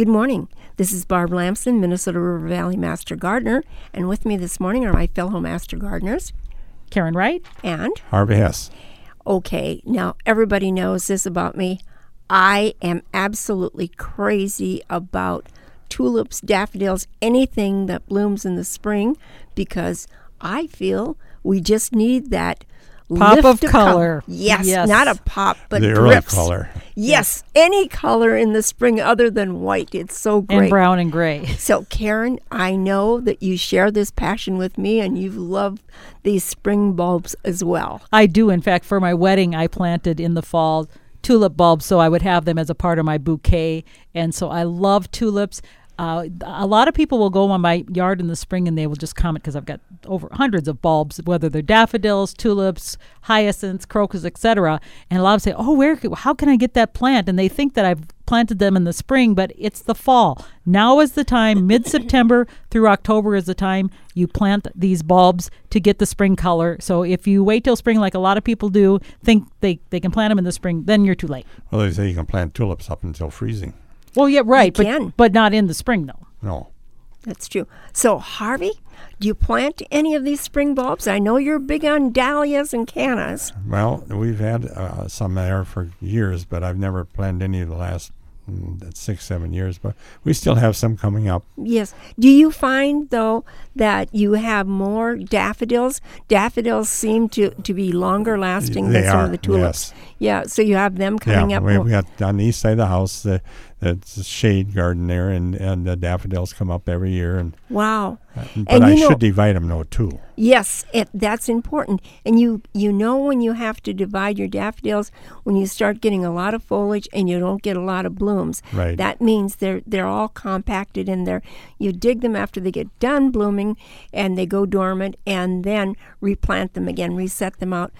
Good morning. This is Barb Lamson, Minnesota River Valley Master Gardener, and with me this morning are my fellow Master Gardeners Karen Wright. and Harvey Hesse. okay, now everybody knows this about me. I am absolutely crazy about tulips, daffodils, anything that blooms in the spring because I feel we just need that Pop lift of color. Yes, Yes. not a pop, but the early drips. color. Yes, any color in the spring other than white. It's so great. And brown and gray. So, Karen, I know that you share this passion with me and you love these spring bulbs as well. I do. In fact, for my wedding, I planted in the fall tulip bulbs so I would have them as a part of my bouquet. And so I love tulips. Uh, a lot of people will go on my yard in the spring and they will just comment because I've got over hundreds of bulbs, whether they're daffodils, tulips, hyacinths, crocus, etc. And a lot of say, "Oh, where? How can I get that plant?" And they think that I've planted them in the spring, but it's the fall. Now is the time. Mid-September through October is the time you plant these bulbs to get the spring color. So if you wait till spring, like a lot of people do, think they they can plant them in the spring, then you're too late. Well, they say you can plant tulips up until freezing. Well, yeah, right, but can. but not in the spring though. No. That's true. So, Harvey, do you plant any of these spring bulbs? I know you're big on dahlias and cannas. Well, we've had uh, some there for years, but I've never planted any of the last mm, six, seven years. But we still have some coming up. Yes. Do you find, though, that you have more daffodils? Daffodils seem to, to be longer lasting They than some of the tulips. yes. Yeah, so you have them coming yeah, up. we, more- we got on the east side of the house. The, it's a shade garden there, and and the daffodils come up every year. And wow. Uh, but And I know- should divide them though too. Yes, it, that's important. And you you know when you have to divide your daffodils when you start getting a lot of foliage and you don't get a lot of blooms. Right. That means they're they're all compacted in there. You dig them after they get done blooming and they go dormant and then replant them again, reset them out.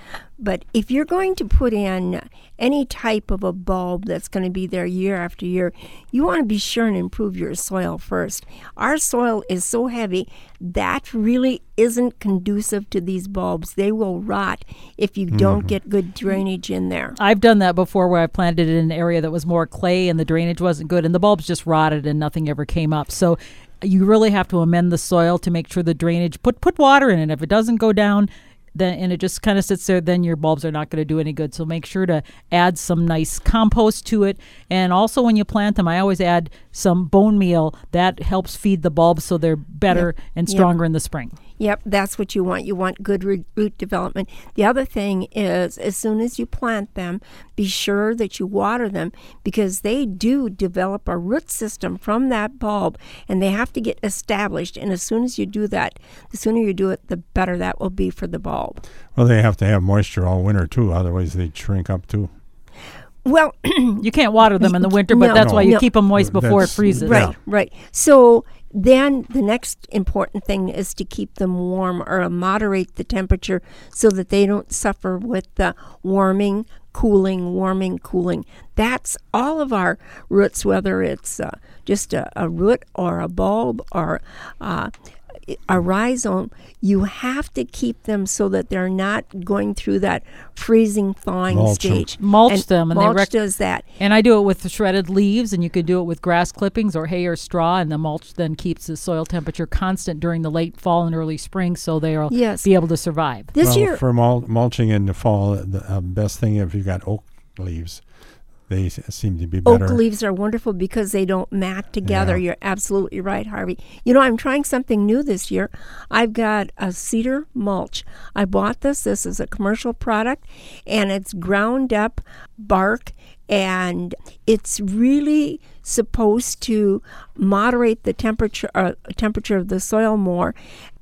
But if you're going to put in any type of a bulb that's going to be there year after year, you want to be sure and improve your soil first. Our soil is so heavy that really isn't conducive to these bulbs. They will rot if you don't mm-hmm. get good drainage in there. I've done that before where I planted it in an area that was more clay and the drainage wasn't good and the bulbs just rotted and nothing ever came up. So you really have to amend the soil to make sure the drainage put put water in it. If it doesn't go down then and it just kind of sits there, then your bulbs are not going to do any good. So make sure to add some nice compost to it. And also when you plant them, I always add some bone meal that helps feed the bulbs so they're better and Yep. stronger in the spring. Yep, that's what you want. You want good root, root development. The other thing is, as soon as you plant them, be sure that you water them because they do develop a root system from that bulb and they have to get established. And as soon as you do that, the sooner you do it, the better that will be for the bulb. Well, they have to have moisture all winter too, otherwise they shrink up too. Well, You can't water them in the winter, but No. that's why you No. keep them moist before it freezes. Right. Right, right. So then the next important thing is to keep them warm or moderate the temperature so that they don't suffer with the warming, cooling, warming, cooling. That's all of our roots, whether it's uh, just a, a root or a bulb or uh, a rhizome, you have to keep them so that they're not going through that freezing thawing Mulch 'em. stage. Mulch and them, and they mulch rec- does that. And I do it with the shredded leaves, and you could do it with grass clippings or hay or straw, and the mulch then keeps the soil temperature constant during the late fall and early spring, so they'll Yes. be able to survive. This well, year, for mul- mulching in the fall, the uh, best thing if you've got oak leaves, they seem to be better. Oak leaves are wonderful because they don't mat together. Yeah. You're absolutely right, Harvey. You know, I'm trying something new this year. I've got a cedar mulch. I bought this. This is a commercial product, and it's ground up bark, and it's really supposed to moderate the temperature uh, temperature of the soil more.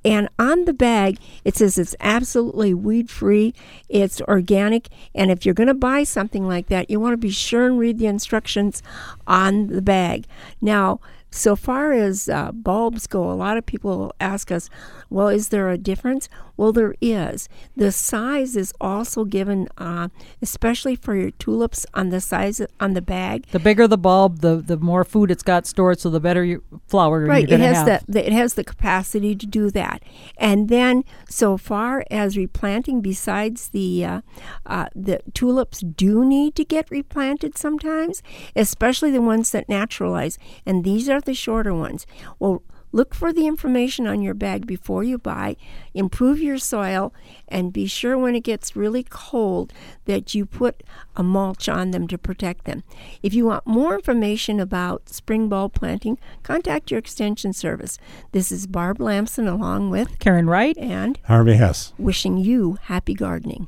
And on the bag, it says it's absolutely weed free, it's organic, and if you're going to buy something like that, you want to be sure and read the instructions on the bag. Now, so far as uh, bulbs go, a lot of people ask us, well, is there a difference? Well, there is. The size is also given, uh, especially for your tulips, on the size on the bag. The bigger the bulb, the the more food it's got stored, so the better your flower Right, you're going to has have. the, the it has the capacity to do that. And then, so far as replanting, besides the uh, uh, the tulips do need to get replanted sometimes, especially the ones that naturalize, and these are the shorter ones. Well. Look for the information on your bag before you buy. Improve your soil and be sure when it gets really cold that you put a mulch on them to protect them. If you want more information about spring bulb planting, contact your extension service. This is Barb Lamson along with Karen Wright. and Harvey Hesse. wishing you happy gardening.